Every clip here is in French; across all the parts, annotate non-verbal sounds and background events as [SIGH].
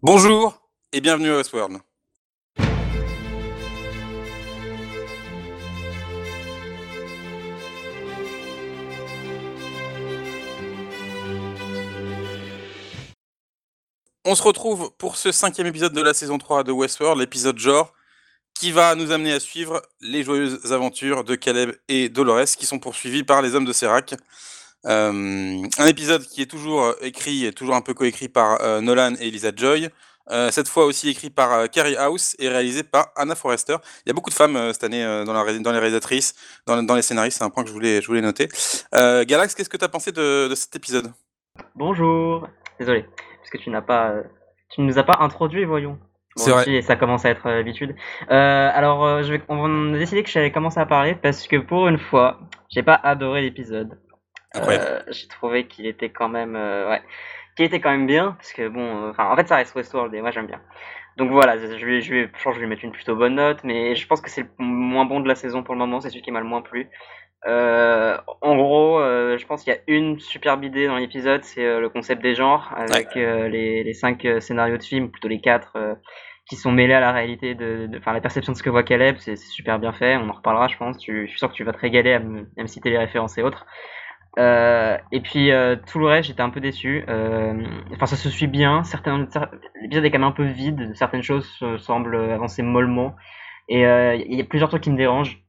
Bonjour et bienvenue à Westworld. On se retrouve pour ce cinquième épisode de la saison 3 de Westworld, l'épisode genre, qui va nous amener à suivre les joyeuses aventures de Caleb et Dolores, qui sont poursuivis par les hommes de Serac. Euh, un épisode qui est toujours écrit, et toujours un peu coécrit par euh, Nolan et Elisa Joy. Euh, cette fois aussi écrit par Carrie House et réalisé par Anna Forrester. Il y a beaucoup de femmes cette année dans, la, dans, les réalisatrices, dans, dans les scénaristes, c'est un point que je voulais, je voulais noter. Galax, qu'est-ce que tu as pensé de, de, cet épisode? Bonjour, désolé, parce que tu n'as pas, tu ne nous as pas introduit, voyons. c'est vrai. ça commence à être l'habitude. alors, je vais, on a décidé que j'allais commencer à parler parce que pour une fois, j'ai pas adoré l'épisode. Euh, j'ai trouvé qu'il était quand même, euh, ouais, qu'il était quand même bien, parce que bon, euh, enfin, en fait, ça reste Westworld et moi j'aime bien. Donc voilà, je vais, je vais, je pense que je vais mettre une plutôt bonne note, mais je pense que c'est le moins bon de la saison pour le moment, c'est celui qui m'a le moins plu. Euh, en gros, euh, je pense qu'il y a une superbe idée dans l'épisode, c'est euh, le concept des genres, avec les, les, cinq scénarios de film, plutôt les quatre, qui sont mêlés à la réalité de, enfin la perception de ce que voit Caleb, c'est super bien fait, on en reparlera je pense, tu, je suis sûr que tu vas te régaler à me, à me citer les références et autres. Euh, et puis euh, tout le reste, j'étais un peu déçu. Euh, enfin, ça se suit bien. Certains, l'épisode est quand même un peu vide. Certaines choses semblent avancer mollement. Et il y a plusieurs trucs qui me dérangent.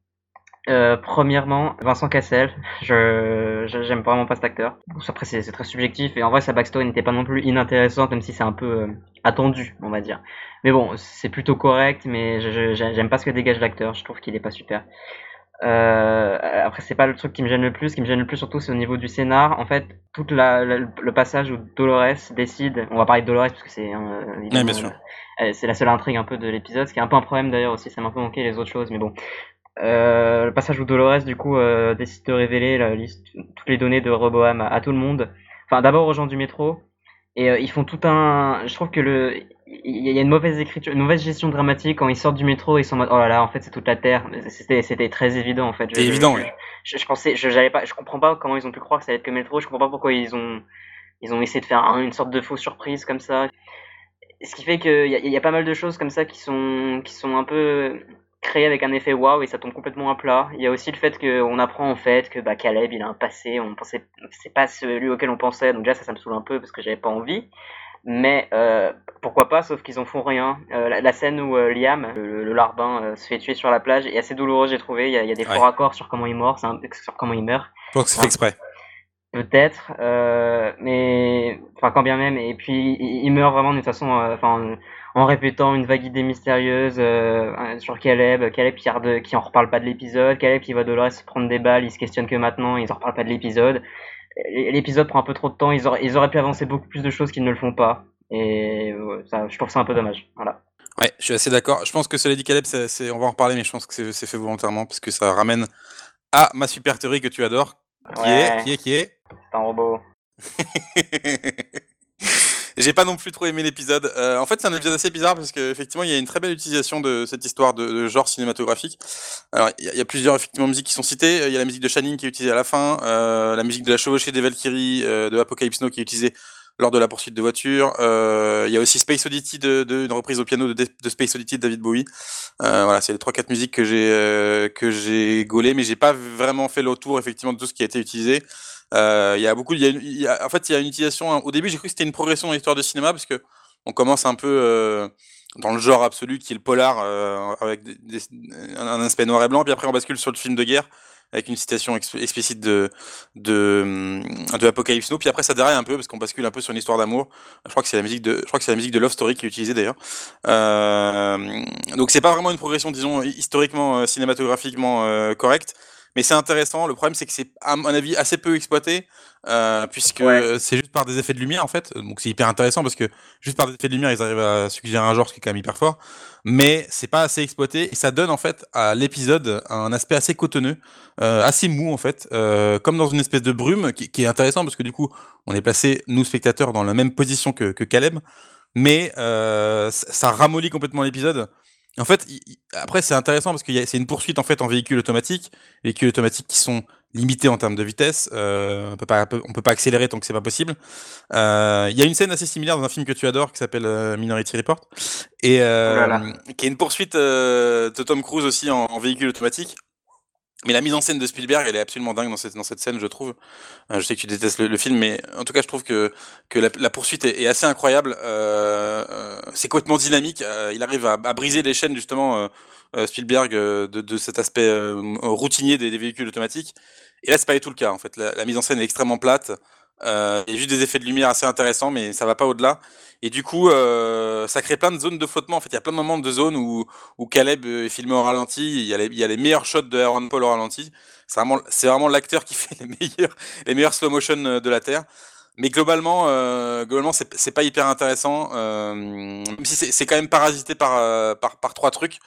premièrement, Vincent Cassel, [LAUGHS] je j'aime vraiment pas cet acteur. Après c'est très subjectif et en vrai sa backstory n'était pas non plus inintéressante même si c'est un peu attendu on va dire. Mais bon c'est plutôt correct mais j'aime pas ce que dégage l'acteur, je trouve qu'il est pas super. Euh, après, c'est pas le truc qui me gêne le plus. Ce qui me gêne le plus, surtout, c'est au niveau du scénar. En fait, tout la, le passage où Dolores décide, on va parler de Dolores parce que c'est euh, c'est la seule intrigue un peu de l'épisode, ce qui est un peu un problème d'ailleurs aussi. Ça m'a un peu manqué les autres choses, mais bon. Euh, le passage où Dolores, du coup, euh, décide de révéler la liste, toutes les données de Roboham à, à tout le monde. Enfin, d'abord aux gens du métro, et euh, ils font tout un. Je trouve que le. Il y a une mauvaise écriture, une mauvaise gestion dramatique quand ils sortent du métro, ils sont en mode oh là là, en fait c'est toute la terre. C'était, c'était très évident en fait. C'est évident, oui. Je, je, pensais, je, j'avais pas, je comprends pas comment ils ont pu croire que ça allait être que métro. Je comprends pas pourquoi ils ont, ils ont essayé de faire une sorte de fausse surprise comme ça. Ce qui fait qu'il y, a, y a pas mal de choses comme ça qui sont, qui sont un peu créé avec un effet waouh et ça tombe complètement à plat. Il y a aussi le fait qu'on apprend en fait que bah, Caleb il a un passé, on pensait c'est pas celui auquel on pensait, donc déjà ça, ça me saoule un peu parce que j'avais pas envie. Mais euh, pourquoi pas, sauf qu'ils en font rien. Euh, la, scène où euh, Liam, le, larbin, euh, se fait tuer sur la plage est assez douloureuse, j'ai trouvé. Il y a, il y a des faux raccords sur comment il meurt, sur comment il meurt. C'est exprès. Peut-être, mais enfin quand bien même. Et puis il, meurt vraiment d'une façon, enfin en répétant une vague idée mystérieuse euh, sur Caleb, Caleb qui, de, qui en reparle pas de l'épisode, Caleb qui va Dolores prendre des balles, il se questionne que maintenant, ils en reparlent pas de l'épisode. L'épisode prend un peu trop de temps, ils auraient, ils auraient pu avancer beaucoup plus de choses qu'ils ne le font pas. Et ça, je trouve ça un peu dommage. Voilà. Ouais, je suis assez d'accord. Je pense que cela dit Caleb, c'est, on va en reparler, mais je pense que c'est, fait volontairement parce que ça ramène à ma super théorie que tu adores. Qui est Qui est Qui est C'est un robot. [LAUGHS] J'ai pas non plus trop aimé l'épisode. Euh, en fait, c'est un épisode assez bizarre parce qu'effectivement, il y a une très belle utilisation de cette histoire de, genre cinématographique. Alors, il y, a plusieurs effectivement musiques qui sont citées. Il y a la musique de Shining qui est utilisée à la fin, euh, la musique de la chevauchée des Valkyries euh, de Apocalypse Now qui est utilisée lors de la poursuite de voiture. Il y a aussi Space Oddity de, une reprise au piano de, Space Oddity de David Bowie. Voilà, c'est les trois quatre musiques que j'ai que j'ai gaulé, mais j'ai pas vraiment fait le tour effectivement de tout ce qui a été utilisé. Euh, il y a beaucoup, il y a, en fait, il y a une utilisation. Au début, j'ai cru que c'était une progression dans l'histoire de cinéma parce que on commence un peu euh, dans le genre absolu qui est le polar euh, avec des, un aspect noir et blanc, puis après on bascule sur le film de guerre avec une citation explicite de de, de Apocalypse Now, puis après ça déraille un peu parce qu'on bascule un peu sur une histoire d'amour. Je crois que c'est la musique de, je crois que c'est la musique de Love Story qui est utilisée d'ailleurs. Euh, donc c'est pas vraiment une progression, disons historiquement cinématographiquement correcte mais c'est intéressant. Le problème, c'est que c'est, à mon avis, assez peu exploité, euh, puisque c'est juste par des effets de lumière, en fait. Donc c'est hyper intéressant parce que juste par des effets de lumière, ils arrivent à suggérer un genre qui est quand même hyper fort. Mais c'est pas assez exploité et ça donne, en fait, à l'épisode un aspect assez cotonneux, euh, assez mou, en fait, euh, comme dans une espèce de brume qui, qui, est intéressant parce que du coup, on est placé, nous, spectateurs, dans la même position que, que Caleb. Mais ça ramollit complètement l'épisode en fait, après, c'est intéressant parce que c'est une poursuite en fait en véhicule automatique, véhicules automatiques qui sont limité en termes de vitesse. Euh, on peut pas, on peut pas accélérer tant que c'est pas possible. Euh, il y a une scène assez similaire dans un film que tu adores qui s'appelle euh, Minority Report et qui est une poursuite de Tom Cruise aussi en, véhicule automatique. Mais la mise en scène de Spielberg, elle est absolument dingue dans cette, dans cette scène, je trouve. je sais que tu détestes le, film, mais en tout cas, je trouve que, que la, poursuite est, assez incroyable. c'est complètement dynamique. il arrive à, briser les chaînes, justement, euh, Spielberg euh, de, de, cet aspect euh, routinier des, véhicules automatiques. Et là, c'est pas du tout le cas. En fait, la, mise en scène est extrêmement plate. Euh, il y a juste des effets de lumière assez intéressants, mais ça va pas au-delà. Et du coup, euh, ça crée plein de zones de flottement. En fait, il y a plein de moments de zones où, où Caleb est filmé au ralenti. Il y a les, meilleurs shots de Aaron Paul au ralenti. C'est vraiment, vraiment l'acteur qui [LAUGHS] fait les meilleurs, les meilleurs slow motion de la Terre. Mais globalement, euh, globalement, c'est pas hyper intéressant. Euh, même si c'est quand même parasité par, par, trois trucs.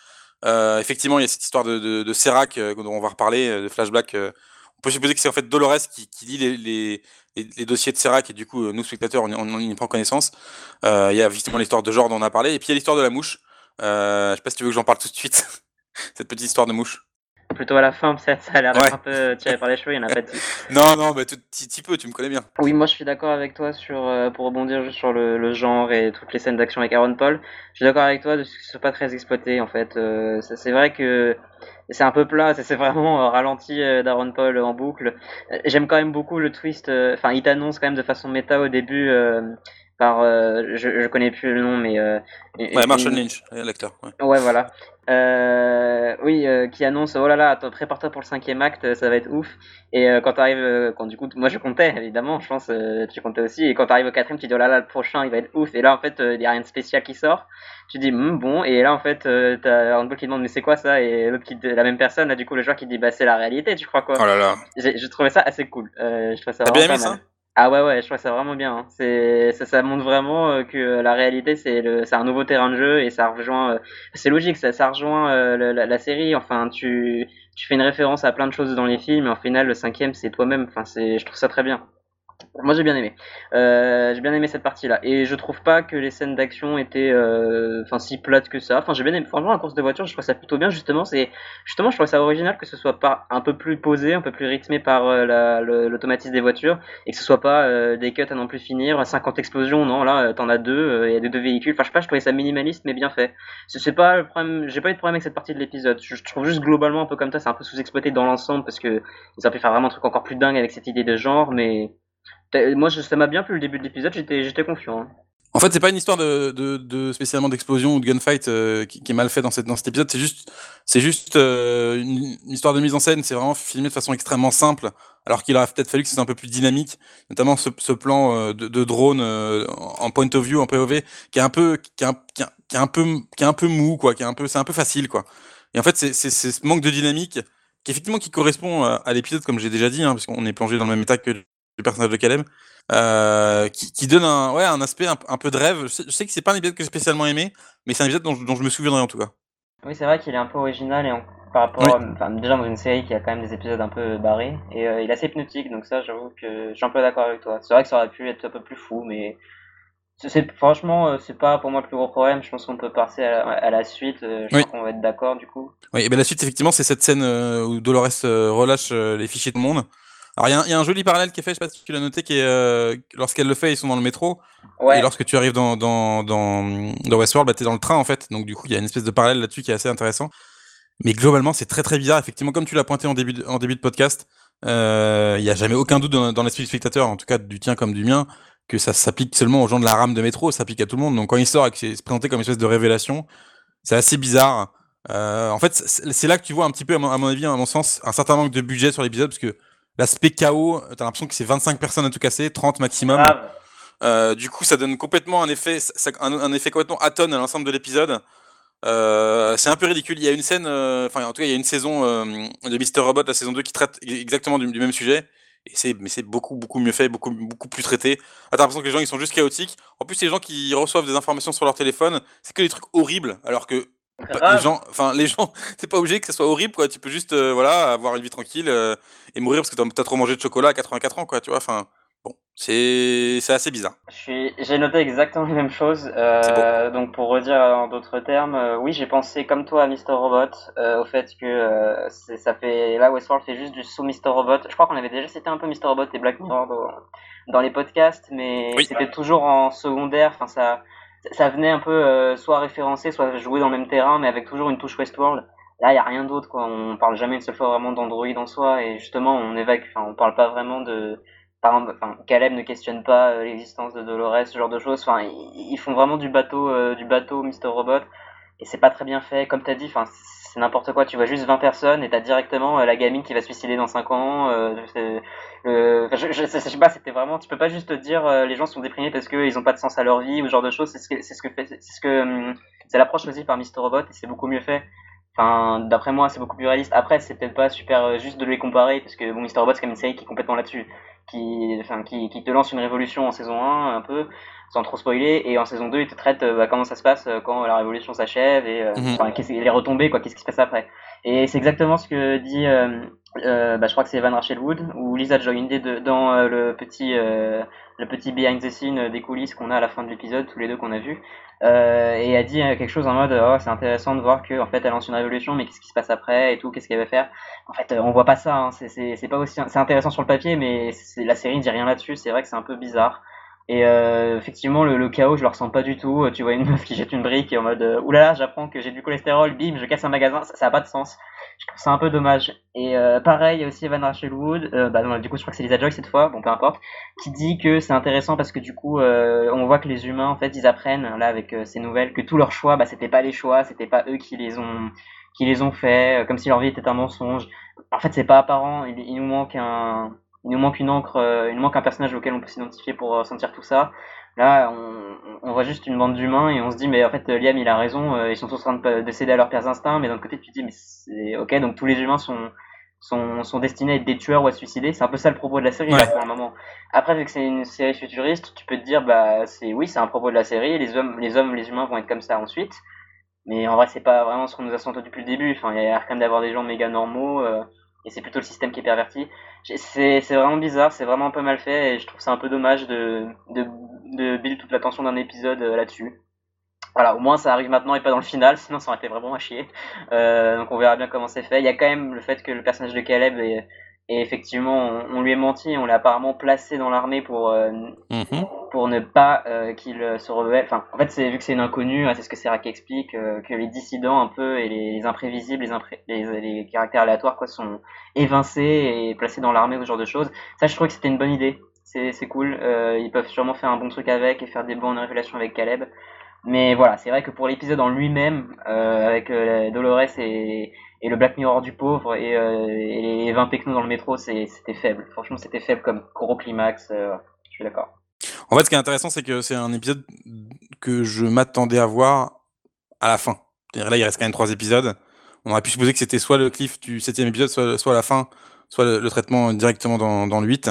Euh, effectivement, il y a cette histoire de, de, de Serac euh, dont on va reparler, euh, de flashback. on peut supposer que c'est en fait Dolores qui, qui lit les, les, dossiers de Serac et du coup, nous spectateurs, on, on, y prend connaissance. il y a effectivement l'histoire de Jord dont on a parlé et puis il y a l'histoire de la mouche. je sais pas si tu veux que j'en parle tout de suite. [LAUGHS] cette petite histoire de mouche. Plutôt à la fin, ça, ça a l'air un peu tiré par les cheveux, il y en a pas [LAUGHS] Non, non, bah, petit peu, tu me connais bien. Oui, moi je suis d'accord avec toi sur, euh, pour rebondir juste sur le, le, genre et toutes les scènes d'action avec Aaron Paul. Je suis d'accord avec toi de ce ce soit pas très exploité en fait. Euh, c'est vrai que c'est un peu plat, c'est vraiment euh, ralenti d'Aaron Paul en boucle. J'aime quand même beaucoup le twist, enfin il t'annonce quand même de façon méta au début par je, je connais plus le nom mais ouais Marshall Lynch l'acteur ouais. ouais voilà euh, oui, euh, qui annonce oh là là, prépare-toi pour le cinquième acte, ça va être ouf. Et euh, quand t'arrives, euh, quand du coup, moi je comptais évidemment, je pense tu comptais aussi. Et quand t'arrives au quatrième, tu dis oh là là, le prochain il va être ouf. Et là en fait, il y a rien de spécial qui sort. Tu dis hm, bon. Et là en fait, t'as un qui demande mais c'est quoi ça? Et l'autre qui, la même personne, là du coup le joueur qui dit bah c'est la réalité, tu crois quoi? Oh là là. J'ai trouvé ça assez cool. je ça T'as bien aimé ça? Ah ouais ouais, je trouve ça vraiment bien. Hein. C'est ça, ça montre vraiment euh, que la réalité c'est le c'est un nouveau terrain de jeu et ça rejoint. Euh, c'est logique, ça ça rejoint euh, la, la, série. Enfin, tu tu fais une référence à plein de choses dans les films et en final le cinquième c'est toi-même. Enfin, c'est je trouve ça très bien. Moi j'ai bien aimé. Euh, j'ai bien aimé cette partie-là. Et je trouve pas que les scènes d'action étaient euh, si plates que ça. Enfin j'ai bien aimé. Franchement la course de voiture je trouve ça plutôt bien justement. C'est justement je trouve ça original que ce soit pas un peu plus posé, un peu plus rythmé par euh, l'automatisme des voitures et que ce soit pas des cuts à non plus finir, 50 explosions. Non là t'en as deux, il y a deux véhicules. Enfin je sais pas, je trouvais ça minimaliste mais bien fait. C'est pas le problème. J'ai pas eu de problème avec cette partie de l'épisode. Je, trouve juste globalement un peu comme ça, c'est un peu sous-exploité dans l'ensemble parce que ils auraient pu faire vraiment un truc encore plus dingue avec cette idée de genre mais moi, ça m'a bien plu le début de l'épisode, j'étais, confiant. Hein. En fait, c'est pas une histoire de, de, spécialement d'explosion ou de gunfight euh, qui, est mal fait dans, cette, dans cet épisode. C'est juste, c'est juste euh, une, histoire de mise en scène. C'est vraiment filmé de façon extrêmement simple, alors qu'il aurait peut-être fallu que ce soit un peu plus dynamique. Notamment ce, plan euh, de, drone en point of view, en POV, qui est un peu, qui est qui est un peu, qui est un peu mou, quoi. Qui est un peu, c'est un peu facile, quoi. Et en fait, c'est ce manque de dynamique qui effectivement qui correspond à, l'épisode, comme j'ai déjà dit, hein, parce qu'on est plongé dans le même état que le personnage de Caleb, euh, qui, qui, donne un, ouais, un aspect un, un peu de rêve. Je sais, que c'est pas un épisode que j'ai spécialement aimé, mais c'est un épisode dont, dont, je me souviendrai en tout cas. Oui, c'est vrai qu'il est un peu original et par rapport, enfin, déjà dans une série qui a quand même des épisodes un peu barrés et euh, il est assez hypnotique, donc ça, j'avoue que je suis un peu d'accord avec toi. C'est vrai que ça aurait pu être un peu plus fou, mais franchement, euh, c'est pas pour moi le plus gros problème. Je pense qu'on peut passer à la, suite. Je crois qu'on va être d'accord du coup. Oui, et ben la suite, effectivement, c'est cette scène où Dolores relâche les fichiers de monde. Alors, il y, y, a un joli parallèle qui est fait, je sais pas si tu l'as noté, qui est euh, lorsqu'elle le fait, ils sont dans le métro. Ouais. Et lorsque tu arrives dans, dans, dans, dans Westworld, bah, tu es dans le train en fait. Donc, du coup, il y a une espèce de parallèle là-dessus qui est assez intéressant. Mais globalement, c'est très très bizarre. Effectivement, comme tu l'as pointé en début de, en début de podcast, euh, il n'y a jamais aucun doute dans, dans l'esprit du spectateur, en tout cas du tien comme du mien, que ça s'applique seulement aux gens de la rame de métro, ça s'applique à tout le monde. Donc, quand il sort et que c'est présenté comme une espèce de révélation, c'est assez bizarre. Euh, en fait, c'est là que tu vois un petit peu, à mon, à mon avis, à mon sens, un certain manque de budget sur l'épisode, parce que L'aspect KO, t'as l'impression que c'est 25 personnes à tout casser, 30 maximum. Euh, du coup, ça donne complètement un effet, un, effet complètement atone à l'ensemble de l'épisode. Euh, c'est un peu ridicule. Il y a une scène, euh, enfin en tout cas, il y a une saison de Mister Robot, la saison 2, qui traite exactement du, même sujet. Et c'est, mais c'est beaucoup, beaucoup mieux fait, beaucoup, beaucoup plus traité. Ah, t'as l'impression que les gens, ils sont juste chaotiques. En plus, les gens qui reçoivent des informations sur leur téléphone, c'est que des trucs horribles, alors que les gens, enfin les gens, [LAUGHS] c'est pas obligé que ce soit horrible quoi. Tu peux juste voilà avoir une vie tranquille et mourir parce que t'as trop mangé de chocolat à 84 ans quoi. Tu vois, enfin bon. C'est assez bizarre. J'ai noté exactement les mêmes choses. Euh, donc pour redire en d'autres termes, euh, oui j'ai pensé comme toi à Mr. Robot, euh, au fait que ça fait là Westworld fait juste du sous Mr. Robot. Je crois qu'on avait déjà cité un peu Mr. Robot et Black Mirror dans, les podcasts, mais c'était toujours en secondaire. Enfin ça ça venait un peu soit référencé, soit joué dans le même terrain, mais avec toujours une touche Westworld. Là, il y a rien d'autre quoi. On parle jamais une seule fois vraiment d'Android en soi, et justement on évacue. Enfin, on parle pas vraiment de par exemple, enfin, Caleb ne questionne pas euh, l'existence de Dolores, ce genre de choses. Enfin, ils, font vraiment du bateau, euh, du bateau Mr. Robot, et c'est pas très bien fait. Comme t'as dit, enfin, c'est n'importe quoi. Tu vois juste 20 personnes et t'as directement euh, la gamine qui va se suicider dans 5 ans. je, je, sais pas, c'était vraiment. Tu peux pas juste te dire les gens sont déprimés parce qu'ils ont pas de sens à leur vie ou ce genre de choses. C'est ce que, c'est ce que c'est ce que, hum, l'approche choisie par Mr. Robot et c'est beaucoup mieux fait. Enfin, d'après moi, c'est beaucoup plus réaliste. Après, c'est peut-être pas super juste de les comparer parce que bon, Mr. Robot c'est comme une série qui est complètement là-dessus qui, enfin, qui, qui, te lance une révolution en saison 1 un peu sans trop spoiler et en saison 2 il te traite bah, comment ça se passe euh, quand la révolution s'achève et euh, mhm. les retombées quoi qu'est-ce qui se passe après et c'est exactement ce que dit euh, euh bah, je crois que c'est Evan Rachel Wood ou Lisa Joy de, dans le petit le petit behind the scene des coulisses qu'on a à la fin de l'épisode tous les deux qu'on a vu euh, et a dit quelque chose en mode oh, c'est intéressant de voir que en fait elle lance une révolution mais qu'est-ce qui se passe après et tout qu'est-ce qu'elle va faire en fait on voit pas ça hein. c'est pas aussi c'est intéressant sur le papier mais la série dit rien là-dessus c'est vrai que c'est un peu bizarre. Et euh, effectivement le, chaos je le ressens pas du tout. Tu vois une [LAUGHS] meuf qui jette une brique et en mode euh, oulala j'apprends que j'ai du cholestérol bim je casse un magasin. Ça, ça a pas de sens. C'est un peu dommage. Et euh, pareil, il y a aussi Evan Rachel Wood, euh, bah du coup je crois que c'est Lisa Joy cette fois, bon peu importe, qui dit que c'est intéressant parce que du coup euh, on voit que les humains en fait ils apprennent là avec ces nouvelles que tous leurs choix, bah c'était pas les choix, c'était pas eux qui les ont qui les ont fait, comme si leur vie était un mensonge. En fait c'est pas apparent, il, nous manque un il nous manque une encre, il nous manque un personnage auquel on peut s'identifier pour sentir tout ça. Là, on, on, voit juste une bande d'humains et on se dit, mais en fait, Liam, il a raison, euh, ils sont tous en train de, céder à leurs pires instincts, mais d'un côté, tu te dis, mais c'est ok, donc tous les humains sont, sont, sont destinés à être des tueurs ou à se suicider. C'est un peu ça le propos de la série, là, pour un moment. Après, vu que c'est une série futuriste, tu peux te dire, bah, c'est, oui, c'est un propos de la série, les hommes, les hommes, les humains vont être comme ça ensuite. Mais en vrai, c'est pas vraiment ce qu'on nous a senti depuis le début. Enfin, il y a l'air quand même d'avoir des gens méga normaux. Euh, et c'est plutôt le système qui est perverti. C'est vraiment bizarre, c'est vraiment un peu mal fait et je trouve ça un peu dommage de, de, de build toute l'attention d'un épisode euh, là-dessus. Voilà, au moins ça arrive maintenant et pas dans le final, sinon ça aurait été vraiment à chier. Euh, donc on verra bien comment c'est fait. Il y a quand même le fait que le personnage de Caleb est, et effectivement, on, lui est menti, on l'a apparemment placé dans l'armée pour, euh, mhm. pour ne pas euh, qu'il euh, se rebelle. Enfin, en fait, c'est vu que c'est une inconnue, hein, c'est ce que Serac explique, que les dissidents un peu et les, imprévisibles, les, les, les, caractères aléatoires quoi, sont évincés et placés dans l'armée, ce genre de choses. Ça, je trouve que c'était une bonne idée. C'est cool. ils peuvent sûrement faire un bon truc avec et faire des bonnes révélations avec Caleb. Mais voilà, c'est vrai que pour l'épisode en lui-même, avec Dolores et et le Black Mirror du pauvre et, euh, et les 20 technos dans le métro, c'était faible. Franchement, c'était faible comme gros climax. Euh, je suis d'accord. En fait, ce qui est intéressant, c'est que c'est un épisode que je m'attendais à voir à la fin. Là, il reste quand même trois épisodes. On aurait pu supposer que c'était soit le cliff du septième épisode, soit, la fin, soit le, traitement directement dans, dans le 8.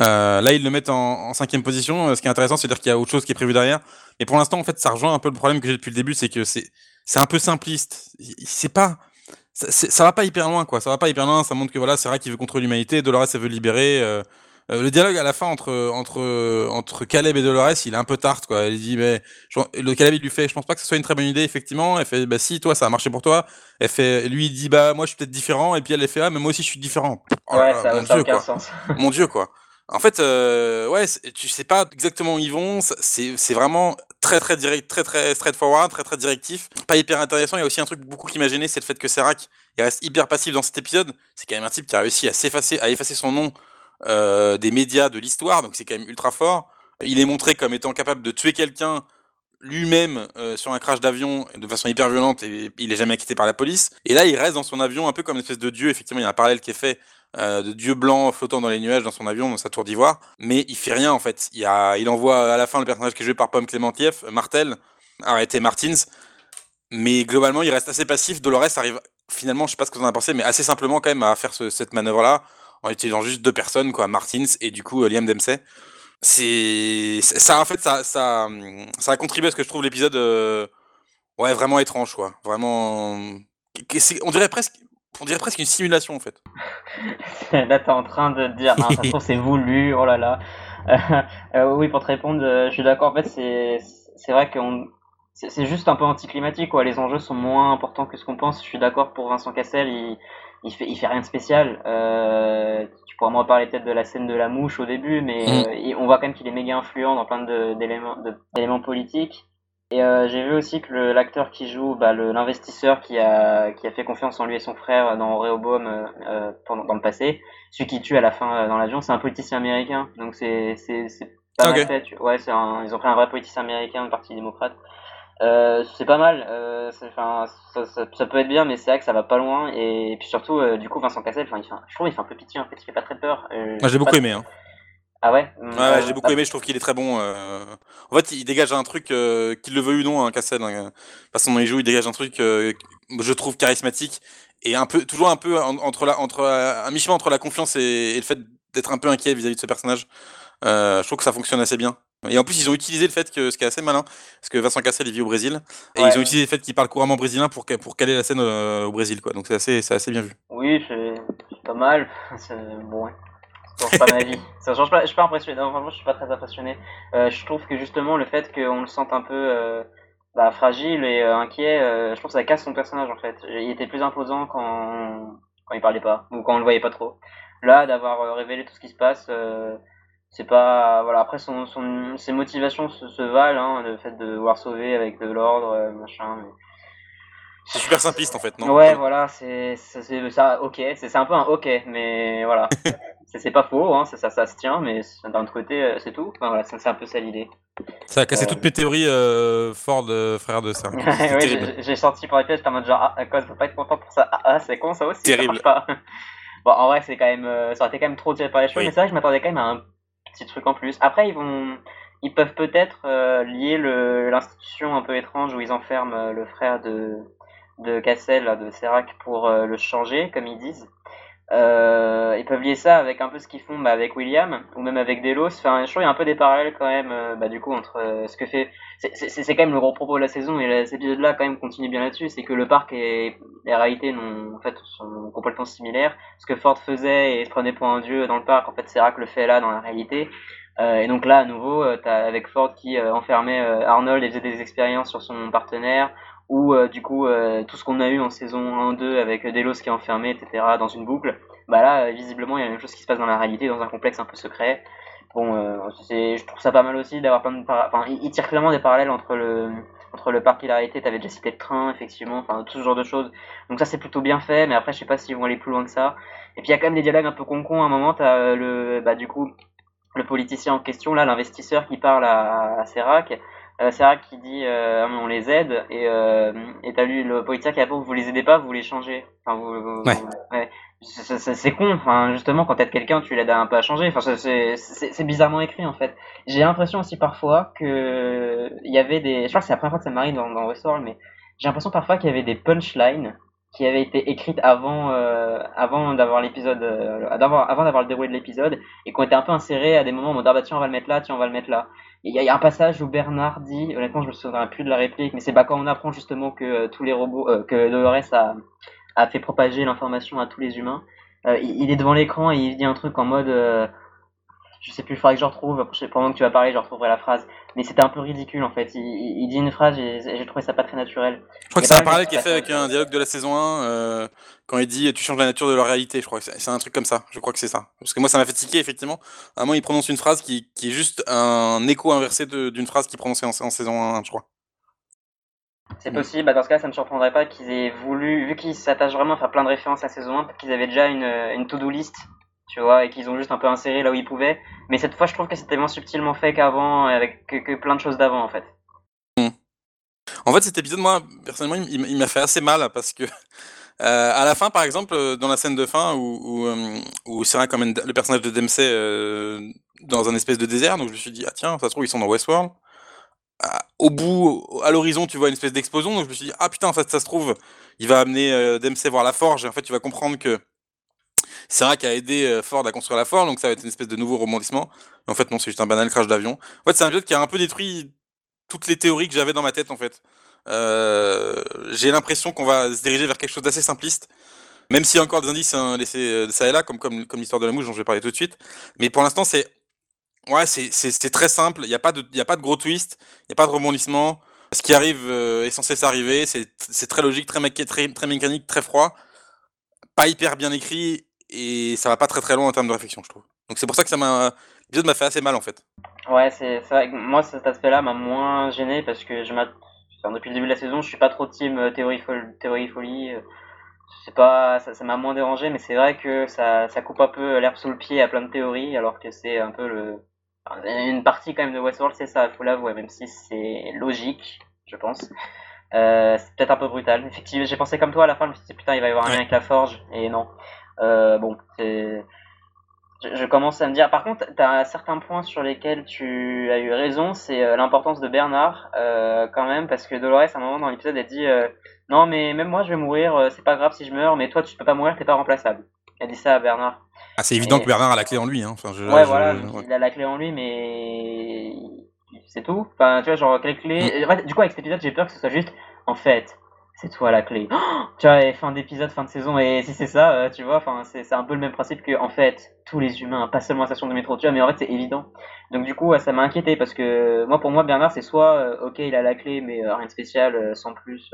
Euh, là, ils le mettent en, cinquième position. Ce qui est intéressant, c'est dire qu'il y a autre chose qui est prévu derrière. Mais pour l'instant, en fait, ça rejoint un peu le problème que j'ai depuis le début, c'est que c'est c'est un peu simpliste. C'est pas ça, va pas hyper loin, quoi. Ça va pas hyper loin. Ça montre que voilà, c'est vrai qu'il veut contrôler l'humanité. Dolores, elle veut libérer. Euh, euh, le dialogue à la fin entre entre entre Caleb et Dolores, il est un peu tarte, quoi. Elle dit, mais le Caleb il lui fait, je pense pas que ce soit une très bonne idée, effectivement. Elle fait, bah si, toi, ça a marché pour toi. Elle fait, lui il dit, bah moi je suis peut-être différent. Et puis elle, fait, ah mais moi aussi je suis différent. Oh ouais, ça, mon Dieu, quoi. Sens. mon Dieu, quoi. En fait, euh, ouais, tu sais pas exactement où ils vont. C'est vraiment très très direct, très très straightforward, très très directif. Pas hyper intéressant. Il y a aussi un truc beaucoup qui m'a gêné, c'est le fait que Serac il reste hyper passif dans cet épisode. C'est quand même un type qui a réussi à s'effacer, à effacer son nom euh, des médias, de l'histoire. Donc c'est quand même ultra fort. Il est montré comme étant capable de tuer quelqu'un lui-même euh, sur un crash d'avion de façon hyper violente et il est jamais quitté par la police. Et là, il reste dans son avion un peu comme une espèce de dieu. Effectivement, il y a un parallèle qui est fait euh, de dieu blanc flottant dans les nuages dans son avion, dans sa tour d'ivoire. Mais il fait rien en fait. Il, envoie à la fin le personnage qui est joué par Pomme Clémentieff, Martel, arrêté Martins. Mais globalement, il reste assez passif. Dolores arrive finalement, je sais pas ce que vous en avez pensé, mais assez simplement quand même à faire cette manœuvre-là en utilisant juste deux personnes, quoi, Martins et du coup Liam Dempsey. C'est ça en fait ça, ça ça a contribué à ce que je trouve l'épisode euh, ouais vraiment étrange quoi vraiment on dirait presque on dirait presque une simulation en fait. [LAUGHS] là, t'es en train de dire, non, ça se trouve, c'est voulu, oh là là. [LAUGHS] Euh, oui, pour te répondre, je suis d'accord. En fait, c'est vrai que c'est juste un peu anticlimatique, quoi. Les enjeux sont moins importants que ce qu'on pense. Je suis d'accord pour Vincent Cassel, il, il, fait, il fait rien de spécial. Euh, tu pourras me reparler peut-être de la scène de la mouche au début, mais mm. on voit quand même qu'il est méga influent dans plein d'éléments politiques. Et euh, j'ai vu aussi que l'acteur qui joue bah, l'investisseur qui a, qui a fait confiance en lui et son frère dans Rehoboam euh, euh pendant, dans le passé, celui qui tue à la fin euh, dans l'avion, c'est un politicien américain. Donc c'est pas mal fait. Ouais, un, ils ont pris un vrai politicien américain, le Parti démocrate. C'est pas mal, ça, ça, ça, peut être bien, mais c'est vrai que ça va pas loin. Et, puis surtout, du coup, Vincent Cassel, il fait je trouve il fait un peu pitié en fait, il fait pas très peur. Moi j'ai beaucoup aimé. Hein. Ah ouais? Ouais, j'ai beaucoup aimé, je trouve qu'il est très bon. Euh... En fait, il dégage un truc, euh, qu'il le veuille ou non, hein, Cassel. Hein. Façon dont il joue, il dégage un truc, euh, je trouve charismatique et un peu, toujours un peu entre la, entre un mi-chemin entre la confiance et, le fait d'être un peu inquiet vis-à-vis de ce personnage. Euh, je trouve que ça fonctionne assez bien. Et en plus, ils ont utilisé le fait que, ce qui est assez malin, parce que Vincent Cassel, il vit au Brésil, et ils ont utilisé le fait qu'il parle couramment brésilien pour, pour caler la scène euh, au Brésil, quoi. Donc c'est assez, assez bien vu. Oui, c'est pas mal. [LAUGHS] Bon, ça change pas ma vie. Ça change pas. Je suis pas impressionné. je suis pas très impressionné. Euh, je trouve que justement le fait qu'on le sente un peu euh, bah, fragile et euh, inquiet, je trouve que ça casse son personnage en fait. Il était plus imposant quand quand il parlait pas ou quand on le voyait pas trop. Là, d'avoir révélé tout ce qui se passe, c'est pas voilà. Après, son, son ses motivations se, valent, hein, le fait de vouloir sauver avec de l'ordre, machin. Mais... C'est super simpliste en fait, non? Ouais, voilà, c'est ça, ok, c'est un peu un ok, mais voilà. [LAUGHS] c'est pas faux, hein, ça, ça, se tient, mais d'un autre côté, euh, c'est tout. Enfin, voilà, c'est un peu ça l'idée. Ça a cassé euh, toutes mes théories euh, Ford, frère de ça. [LAUGHS] oui, j'ai sorti pour les pièces, j'étais en mode genre, ah, quoi, je peux pas être content pour ça. Ah, ah c'est con ça aussi. Terrible. pas. [LAUGHS] bon, en vrai, c'est quand même, ça aurait été quand même trop tiré par les cheveux, mais c'est vrai que je m'attendais quand même à un petit truc en plus. Après, ils vont, ils peuvent peut-être lier l'institution un peu étrange où ils enferment le frère de de Cassel, de Serac, pour le changer, comme ils disent. Euh, ils peuvent lier ça avec un peu ce qu'ils font bah, avec William ou même avec Delos. Enfin, je trouve qu'il y a un peu des parallèles quand même, euh, bah, du coup, entre euh, ce que fait. C'est quand même le gros propos de la saison et cet épisode-là quand même continue bien là-dessus. C'est que le parc et les réalités en fait, sont complètement similaires. Ce que Ford faisait et se prenait pour un dieu dans le parc, en fait, que le fait là dans la réalité. et donc là, à nouveau, t'as avec Ford qui enfermait Arnold et faisait des expériences sur son partenaire ou euh, du coup euh, tout ce qu'on a eu en saison 1-2 avec Delos qui est enfermé, etc., dans une boucle, bah là, euh, visiblement, il y a la même chose qui se passe dans la réalité, dans un complexe un peu secret. Bon, je trouve ça pas mal aussi d'avoir plein de... Enfin, il, tire clairement des parallèles entre le, entre le parc et la réalité, t'avais déjà cité le train, effectivement, enfin, tout ce genre de choses. Donc ça, c'est plutôt bien fait, mais après, je sais pas s'ils vont aller plus loin que ça. Et puis, il y a quand même des dialogues un peu con-con, à un moment, t'as le... Bah, du coup, le politicien en question, là, l'investisseur qui parle à, à Serac, euh, Sarah qui dit euh, on les aide et euh, et t'as lu le politicien qui a vous les aidez pas vous les changez. Enfin vous, ouais. c'est con enfin justement quand t'aides quelqu'un tu l'aides un peu à changer. Enfin c'est bizarrement écrit en fait. J'ai l'impression aussi parfois que il y avait des je crois que c'est la première fois que ça m'arrive dans, dans Westworld mais j'ai l'impression parfois qu'il y avait des punchlines qui avaient été écrites avant euh, avant d'avoir l'épisode euh, avant d'avoir le déroulé de l'épisode et qui ont été un peu insérées à des moments où on dit ah bah tiens on va le mettre là tiens on va le mettre là il y, a un passage où Bernard dit, honnêtement, je me souviens plus de la réplique, mais c'est pas quand on apprend justement que euh, tous les robots, euh, que Dolores a, a fait propager l'information à tous les humains. Euh, il, est devant l'écran et il dit un truc en mode, je sais plus, il faudrait que je retrouve, pendant que tu vas parler, je retrouverai la phrase. Mais c'était un peu ridicule en fait. Il, dit une phrase et j'ai trouvé ça pas très naturel. Je crois que c'est un parallèle qui est fait avec un dialogue de la saison 1 euh, quand il dit tu changes la nature de la réalité. Je crois que c'est un truc comme ça. Je crois que c'est ça. Parce que moi ça m'a fait tiquer effectivement. À un moment il prononce une phrase qui, qui est juste un écho inversé d'une phrase qu'il prononçait en, en, saison 1, je crois. C'est possible, bah dans ce cas, ça ne me surprendrait pas qu'ils aient voulu, vu qu'ils s'attachent vraiment à faire plein de références à la saison 1, qu'ils avaient déjà une, une to-do list tu vois, et qu'ils ont juste un peu inséré là où ils pouvaient. Mais cette fois, je trouve que c'était moins subtilement fait qu'avant, avec que, plein de choses d'avant, en fait. Hmm. En fait, cet épisode, moi, personnellement, il, m'a fait assez mal parce que. [LAUGHS] Euh, à la fin, par exemple, euh, dans la scène de fin où, où, euh, où c'est comme le personnage de Dempsey euh, dans un espèce de désert, donc je me suis dit, ah tiens, ça se trouve, ils sont dans Westworld. Ah, au bout, à l'horizon, tu vois une espèce d'explosion, donc je me suis dit, ah putain, fait, ça se trouve, il va amener Dempsey voir la forge, et en fait, tu vas comprendre que c'est qu'il a aidé euh, Ford à construire la Ford, donc ça va être une espèce de nouveau rebondissement. en fait, non, c'est juste un banal crash d'avion. En fait, c'est un épisode qui a un peu détruit toutes les théories que j'avais dans ma tête, en fait. Euh, j'ai l'impression qu'on va se diriger vers quelque chose d'assez simpliste. Même s'il y a encore des indices hein, laissés de ça et là, comme, comme, comme l'histoire de la mouche dont je vais parler tout de suite. Mais pour l'instant, c'est ouais, très simple. Il n'y a, pas de, a pas de gros twist, il n'y a pas de rebondissement. Ce qui arrive est censé s'arriver. C'est très logique, très, très, très mécanique, très froid. Pas hyper bien écrit et ça va pas très très loin en termes de réflexion, je trouve. Donc c'est pour ça que ça m'a l'épisode m'a fait assez mal en fait. Ouais, c'est vrai. Moi, cet aspect-là m'a moins gêné parce que je depuis le début de la saison, je suis pas trop team euh, théorie, théorie folie. Euh, c'est pas, ça m'a moins dérangé, mais c'est vrai que ça, ça coupe un peu l'herbe sous le pied à plein de théories, alors que c'est un peu le, une partie quand même de Westworld, c'est ça, il faut l'avouer, même si c'est logique, je pense. Euh, c'est peut-être un peu brutal. Effectivement, j'ai pensé comme toi à la fin, je me suis dit putain, il va y avoir un lien avec la forge, et non. Euh, bon, c'est je, commence à me dire. Par contre, tu as certains points sur lesquels tu as eu raison. C'est euh, l'importance de Bernard, euh, quand même, parce que Dolores, à un moment dans l'épisode, elle dit euh, Non, mais même moi, je vais mourir. C'est pas grave si je meurs, mais toi, tu peux pas mourir. T'es pas remplaçable. Elle dit ça à Bernard. Ah, c'est évident que Bernard a la clé en lui. Hein. Enfin, je, ouais, voilà, il a la clé en lui, mais c'est tout. Enfin, tu vois, genre, quelle clé. Mm. du coup, avec cet épisode, j'ai peur que ce soit juste. En fait, c'est toi la clé. tu vois, fin d'épisode, fin de saison, et si c'est ça, euh, tu vois, enfin, c'est un peu le même principe que, en fait, tous les humains, pas seulement la station de métro, tu vois, mais en fait, c'est évident. Donc, du coup, ça m'a inquiété parce que, moi, pour moi, Bernard, c'est soit, euh, ok, il a la clé, mais euh, rien de spécial, sans plus,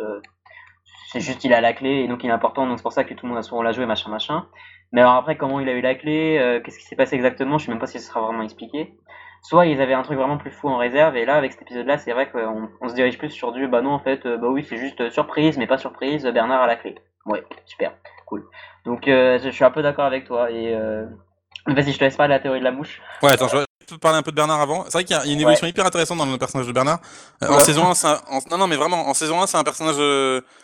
c'est juste qu'il a la clé, et donc il est important, donc c'est pour ça que tout le monde a souvent la joué, machin, machin. Mais alors après, comment il a eu la clé, qu'est-ce qui s'est passé exactement, je sais même pas si ce sera vraiment expliqué soit ils avaient un truc vraiment plus fou en réserve, et là, avec cet épisode-là, c'est vrai qu'on on se dirige plus sur du bah non, en fait, euh, bah oui, c'est juste surprise, mais pas surprise, Bernard à la clé. Ouais, super, cool. Donc, euh, je suis un peu d'accord avec toi, et euh... vas-y, je te laisse parler de la théorie de la mouche. Ouais, attends, je vais parler un peu de Bernard avant. C'est vrai qu'il y, a une évolution hyper intéressante dans le personnage de Bernard. Euh, en saison 1, un... non, non, mais vraiment, en saison 1, c'est un personnage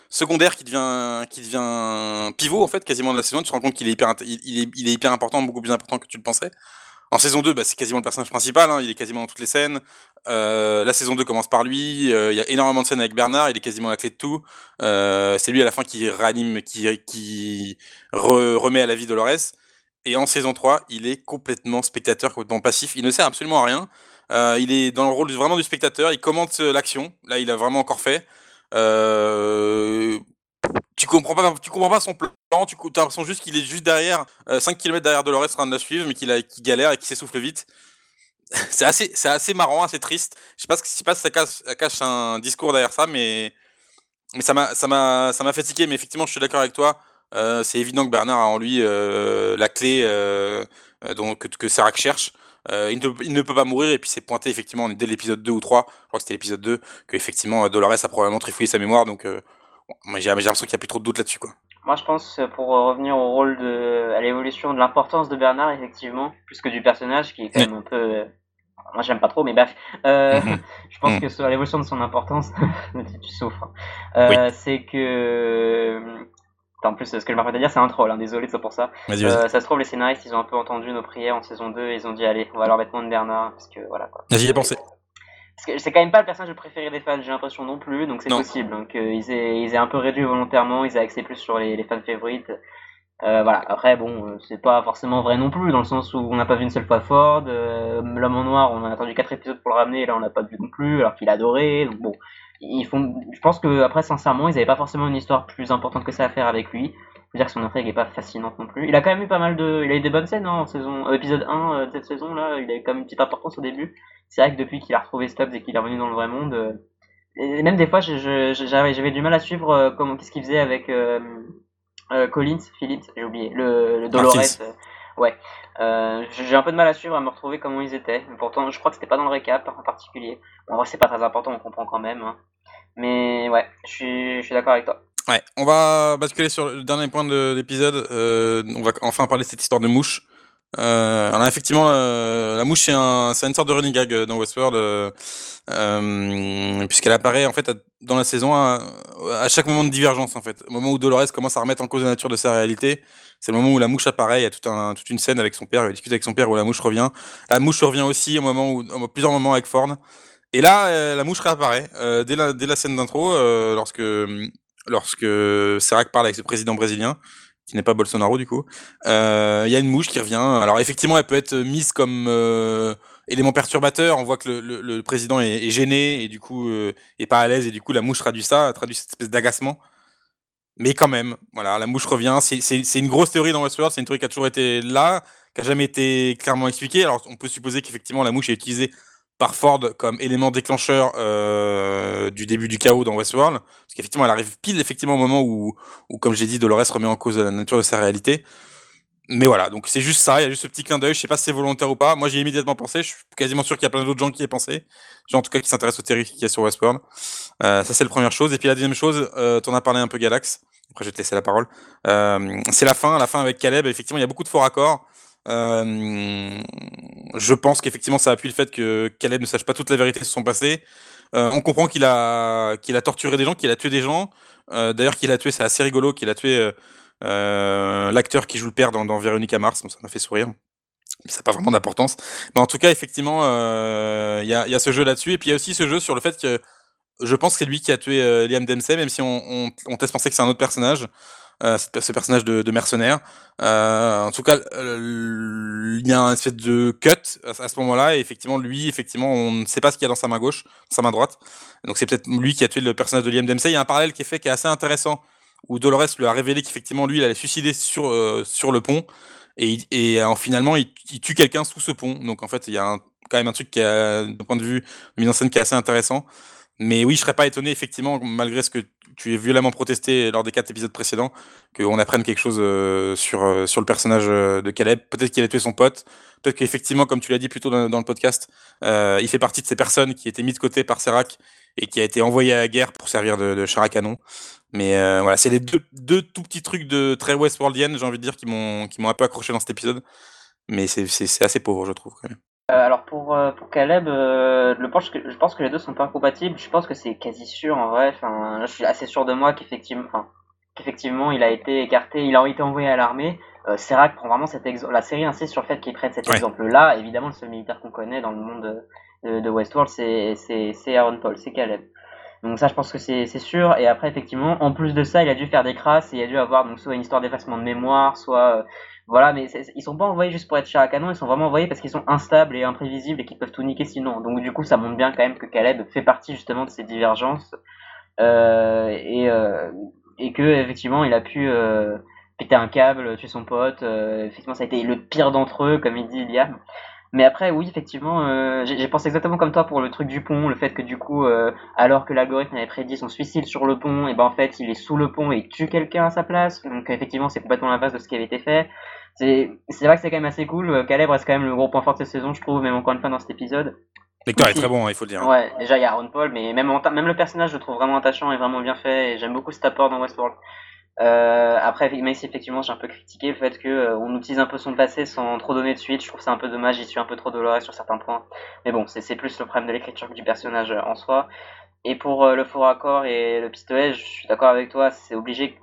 secondaire qui devient, qui devient pivot, en fait, quasiment de la saison. Tu te rends compte qu'il est hyper, il, est, il est hyper important, beaucoup plus important que tu le pensais. En saison 2, bah, c'est quasiment le personnage principal, hein, il est quasiment dans toutes les scènes. Euh, la saison 2 commence par lui, euh, il y a énormément de scènes avec Bernard, il est quasiment la clé de tout. Euh, c'est lui à la fin qui réanime, qui, remet à la vie Dolores. Et en saison 3, il est complètement spectateur, complètement passif, il ne sert absolument à rien. Il est dans le rôle vraiment du spectateur, il commente l'action, là il a vraiment encore fait. Comprends pas, tu comprends pas son plan, tu as l'impression juste qu'il est juste derrière, 5 euh, km derrière Dolores en train de la suivre, mais qu'il galère et qu'il s'essouffle vite. [LAUGHS] c'est assez, assez marrant, assez triste. Je sais pas, si ça cache, ça cache un discours derrière ça, mais, ça m'a, tiquer. Mais effectivement, je suis d'accord avec toi. Euh, c'est évident que Bernard a en lui euh, la clé donc, que, que Serac cherche. il, ne, il, ne, peut pas mourir et puis c'est pointé effectivement dès l'épisode 2 ou 3, je crois que c'était l'épisode 2, que effectivement Dolores a probablement trifouillé sa mémoire donc j'ai l'impression qu'il n'y a plus trop de doute là-dessus. Quoi. Moi, je pense, pour revenir au rôle de. à l'évolution de l'importance de Bernard, effectivement, plus que du personnage, qui est quand même un peu. Euh, moi, j'aime pas trop, mais bref. Euh, [LAUGHS] mhm. je pense que sur l'évolution de son importance, [LAUGHS] tu souffres. Euh, c'est que. En plus, ce que je m'apprête à dire, c'est un troll, hein, désolé de ça pour ça. ça se trouve, les scénaristes, ils ont un peu entendu nos prières en saison 2 et ils ont dit, allez, on va leur mettre moins de Bernard, parce que voilà quoi. J'y ai pensé c'est quand même pas le personnage préféré des fans, j'ai l'impression non plus, donc c'est possible qu'ils aient, ils aient un peu réduit volontairement, ils aient axé plus sur les, les fans favorites. Euh, voilà, après, bon, euh, c'est pas forcément vrai non plus, dans le sens où on n'a pas vu une seule fois Ford, euh, L'homme en noir, on a attendu 4 épisodes pour le ramener, et là on n'a pas vu non plus, alors qu'il adorait, donc bon. Ils font, je pense que après, sincèrement, ils avaient pas forcément une histoire plus importante que ça à faire avec lui. Veux dire que son intrigue est pas fascinante non plus. Il a quand même eu pas mal de, il a eu des bonnes scènes hein, en saison, épisode 1 de cette saison là, il a eu quand même une petite importance au début c'est vrai que depuis qu'il a retrouvé Stubbs et qu'il est revenu dans le vrai monde, euh, et même des fois, j'avais du mal à suivre euh, comment qu'est-ce qu'il faisait avec euh, Collins, Phillips, j'ai oublié, le, le Dolores. ouais, j'ai un peu de mal à suivre, à me retrouver comment ils étaient. Pourtant, je crois que c'était pas dans le récap en particulier. Bon, en vrai, c'est pas très important, on comprend quand même. Hein. Mais ouais, je suis, je suis d'accord avec toi. On va basculer sur le dernier point de l'épisode. on va enfin parler de cette histoire de mouche. Euh, effectivement, euh, la mouche c'est un, une sorte de running gag euh, dans Westworld, euh, euh, puisqu'elle apparaît en fait dans la saison à, chaque moment de divergence en fait. Au moment où Dolores commence à remettre en cause la nature de sa réalité, c'est le moment où la mouche apparaît. Il y a toute une scène avec son père, il discute avec son père où la mouche revient. La mouche revient aussi au moment à plusieurs moments avec Ford. Et là, la mouche réapparaît dès la, dès la scène d'intro, lorsque lorsque Serac parle avec ce président brésilien qui n'est pas Bolsonaro du coup. Euh, il y a une mouche qui revient. Alors effectivement, elle peut être mise comme euh, élément perturbateur. On voit que le, président est, gêné et du coup euh, est pas à l'aise et du coup la mouche traduit ça, traduit cette espèce d'agacement. Mais quand même, voilà, la mouche revient. C'est une grosse théorie dans Westworld. C'est une théorie qui a toujours été là, qui a jamais été clairement expliquée. Alors, on peut supposer qu'effectivement, la mouche est utilisée par Ford comme élément déclencheur euh, du début du chaos dans Westworld. Parce qu'effectivement, elle arrive pile effectivement au moment où, où comme j'ai dit, Dolores remet en cause la nature de sa réalité. Mais voilà, donc c'est juste ça, il y a juste ce petit clin d'œil, je sais pas si c'est volontaire ou pas. Moi j'ai immédiatement pensé, je suis quasiment sûr qu'il y a plein d'autres gens qui y aient pensé. Gens en tout cas qui s'intéressent aux théories qu'il y a sur Westworld. Euh, ça c'est la première chose. Et puis la deuxième chose, euh, t'en as parlé un peu Galax. Après je vais te laisser la parole. Euh, c'est la fin, la fin avec Caleb. Effectivement, il y a beaucoup de faux raccords. Euh, je pense qu'effectivement ça appuie le fait que Caleb ne sache pas toute la vérité de son passé. Euh, on comprend qu'il a qu'il a torturé des gens, qu'il a tué des gens. Euh, d'ailleurs qu'il a tué, c'est assez rigolo, qu'il a tué l'acteur qui joue le père dans, dans Véronica Mars, ça m'a fait sourire. Mais ça n'a pas vraiment d'importance. Mais en tout cas, effectivement, il y, a, y, a, ce jeu là-dessus. Et puis il y a aussi ce jeu sur le fait que je pense que c'est lui qui a tué Liam Dempsey, même si on, on, on penser que c'est un autre personnage. Euh, ce personnage de, de mercenaire. Euh, en tout cas, il y a un espèce de cut à, ce moment-là, et effectivement, lui, effectivement, on ne sait pas ce qu'il y a dans sa main gauche, sa main droite. Donc c'est peut-être lui qui a tué le personnage de Liam Dempsey. Il y a un parallèle qui est fait qui est assez intéressant où Dolores lui a révélé qu'effectivement lui il allait suicider sur euh, sur le pont et, et en finalement il, tue quelqu'un sous ce pont donc en fait il y a quand même un truc qui d'un point de vue mise en scène qui est assez intéressant mais oui je serais pas étonné effectivement malgré ce que tu es violemment protesté lors des quatre épisodes précédents qu'on apprenne quelque chose euh, sur euh, sur le personnage euh, de Caleb peut-être qu'il a tué son pote peut-être qu'effectivement comme tu l'as dit plus tôt dans, dans le podcast euh, il fait partie de ces personnes qui étaient mis de côté par Serac et qui a été envoyé à la guerre pour servir de, de char à canon mais euh, voilà, c'est les deux, deux tout petits trucs de très Westworldienne, j'ai envie de dire, qui m'ont un peu accroché dans cet épisode. Mais c'est assez pauvre, je trouve, quand même. Euh, alors pour, euh, pour Caleb, euh, je, pense que, je pense que les deux sont pas incompatibles. Je pense que c'est quasi sûr en vrai. Enfin, je suis assez sûr de moi qu'effectivement, enfin, qu'effectivement il a été écarté, il a été envoyé à l'armée. Euh, Serac prend vraiment cet exemple. La série insiste sur le fait qu'il prenne cet Ouais. exemple-là. Évidemment, le seul militaire qu'on connaît dans le monde de, de, de Westworld, c'est Aaron Paul, c'est Caleb. Donc ça, je pense que c'est c'est sûr. Et après, effectivement, en plus de ça, il a dû faire des crasses et il a dû avoir donc soit une histoire d'effacement de mémoire, soit voilà. Mais ils sont pas envoyés juste pour être char à canon, ils sont vraiment envoyés parce qu'ils sont instables et imprévisibles et qu'ils peuvent tout niquer sinon. Donc du coup, ça montre bien quand même que Caleb fait partie justement de ces divergences euh, et euh, que effectivement, il a pu euh, péter un câble, tuer son pote. euh, effectivement, ça a été le pire d'entre eux, comme il dit Liam. Mais après, oui, effectivement, euh, j'ai pensé exactement comme toi pour le truc du pont, le fait que du coup, euh, alors que l'algorithme avait prédit son suicide sur le pont, et ben en fait, il est sous le pont et il tue quelqu'un à sa place. Donc effectivement, c'est complètement l'inverse de ce qui avait été fait. C'est c'est vrai que c'est quand même assez cool. Euh, Caleb reste quand même le gros point fort de cette saison, je trouve, même encore une fois dans cet épisode. L'acteur est très bon, hein, il faut le dire. Ouais, déjà il y a Aaron Paul, mais même, même le personnage, je le trouve vraiment attachant et vraiment bien fait, et j'aime beaucoup cet apport dans Westworld. Euh, après, si effectivement j'ai un peu critiqué le fait que euh, on utilise un peu son passé sans trop donner de suite, je trouve ça un peu dommage, j'y suis un peu trop doloré sur certains points. Mais bon, c'est plus le problème de l'écriture que du personnage euh, en soi. Et pour euh, le faux raccord et le pistolet, je suis d'accord avec toi, c'est obligé,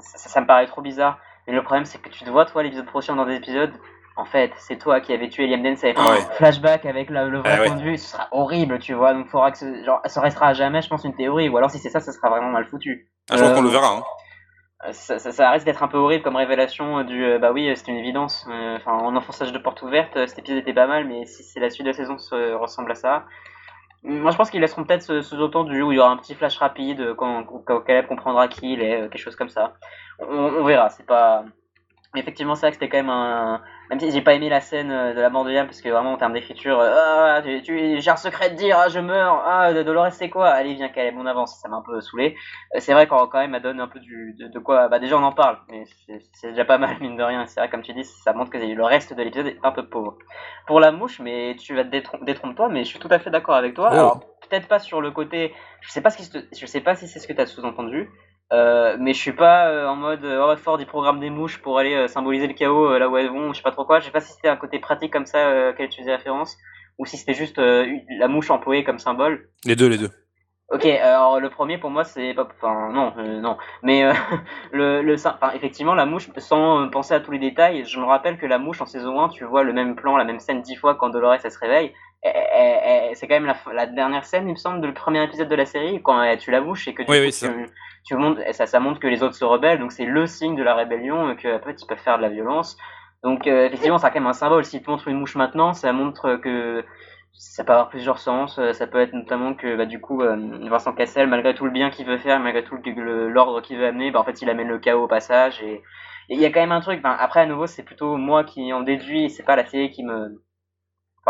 ça, ça me paraît trop bizarre. Mais le problème c'est que tu te vois toi l'épisode prochain dans des épisodes, en fait c'est toi qui avais tué Liam Dempsey. Ah ouais. Flashback avec la- le vrai Ah point de vue, ce sera horrible, tu vois. Donc faudra que ce, genre, ça restera à jamais, je pense, une théorie. Ou alors si c'est ça, ça sera vraiment mal foutu. Un jour Euh, qu'on le verra. Hein. Euh, ça, ça, ça risque d'être un peu horrible comme révélation euh, du euh, bah oui c'est une évidence en enfonçage de porte ouverte cet épisode était pas mal mais si c'est la suite de la saison se ressemble à ça. Moi je pense qu'ils laisseront peut-être ce sous-entendu où il y aura un petit flash rapide quand, quand Caleb comprendra qui il est quelque chose comme ça. On, on verra c'est pas effectivement c'est vrai que c'était quand même un même si j'ai pas aimé la scène euh, de la mort de Liam parce que vraiment en termes d'écriture euh, ah tu, tu j'ai un secret de dire ah je meurs ah Dolores c'est quoi? Allez viens Caleb on avance. Ça m'a un peu saoulé. Euh, c'est vrai quand quand même elle donne un peu du de, de quoi bah déjà on en parle mais c'est déjà pas mal mine de rien. C'est vrai comme tu dis ça montre que le reste de l'épisode est un peu pauvre. Pour la mouche mais tu vas détrompe-toi mais je suis tout à fait d'accord avec toi. Oh. alors peut-être pas sur le côté je sais pas ce qui je sais pas si c'est ce que tu as sous-entendu euh, mais je suis pas euh, en mode euh, oh, fort du programme des mouches pour aller euh, symboliser le chaos là où elles vont, je sais pas trop quoi. Je sais pas si c'était un côté pratique comme ça auquel tu faisais référence ou si c'était juste la mouche employée comme symbole. Les deux, les deux. Ok, alors le premier pour moi c'est pas, enfin non, euh, non, mais euh, [LAUGHS] le, le, enfin, effectivement la mouche, sans euh, penser à tous les détails, je me rappelle que la mouche en saison 1, tu vois le même plan, la même scène dix fois quand Dolores elle se réveille. C'est quand même la, dernière scène, il me semble, de le premier épisode de la série quand elle tue la mouche et que du Oui, coup, oui, c'est tu, tu montres, ça, ça montre que les autres se rebellent, donc c'est le signe de la rébellion, euh, que en fait ils peuvent faire de la violence. Donc euh, effectivement, ça a quand même un symbole. S'il te montre une mouche maintenant, ça montre que ça peut avoir plusieurs sens. Ça peut être notamment que bah, du coup Vincent Cassel, malgré tout le bien qu'il veut faire, malgré tout l'ordre qu'il veut amener, bah, en fait il amène le chaos au passage. Et il y a quand même un truc. après à nouveau c'est plutôt moi qui en déduis. C'est pas la série qui me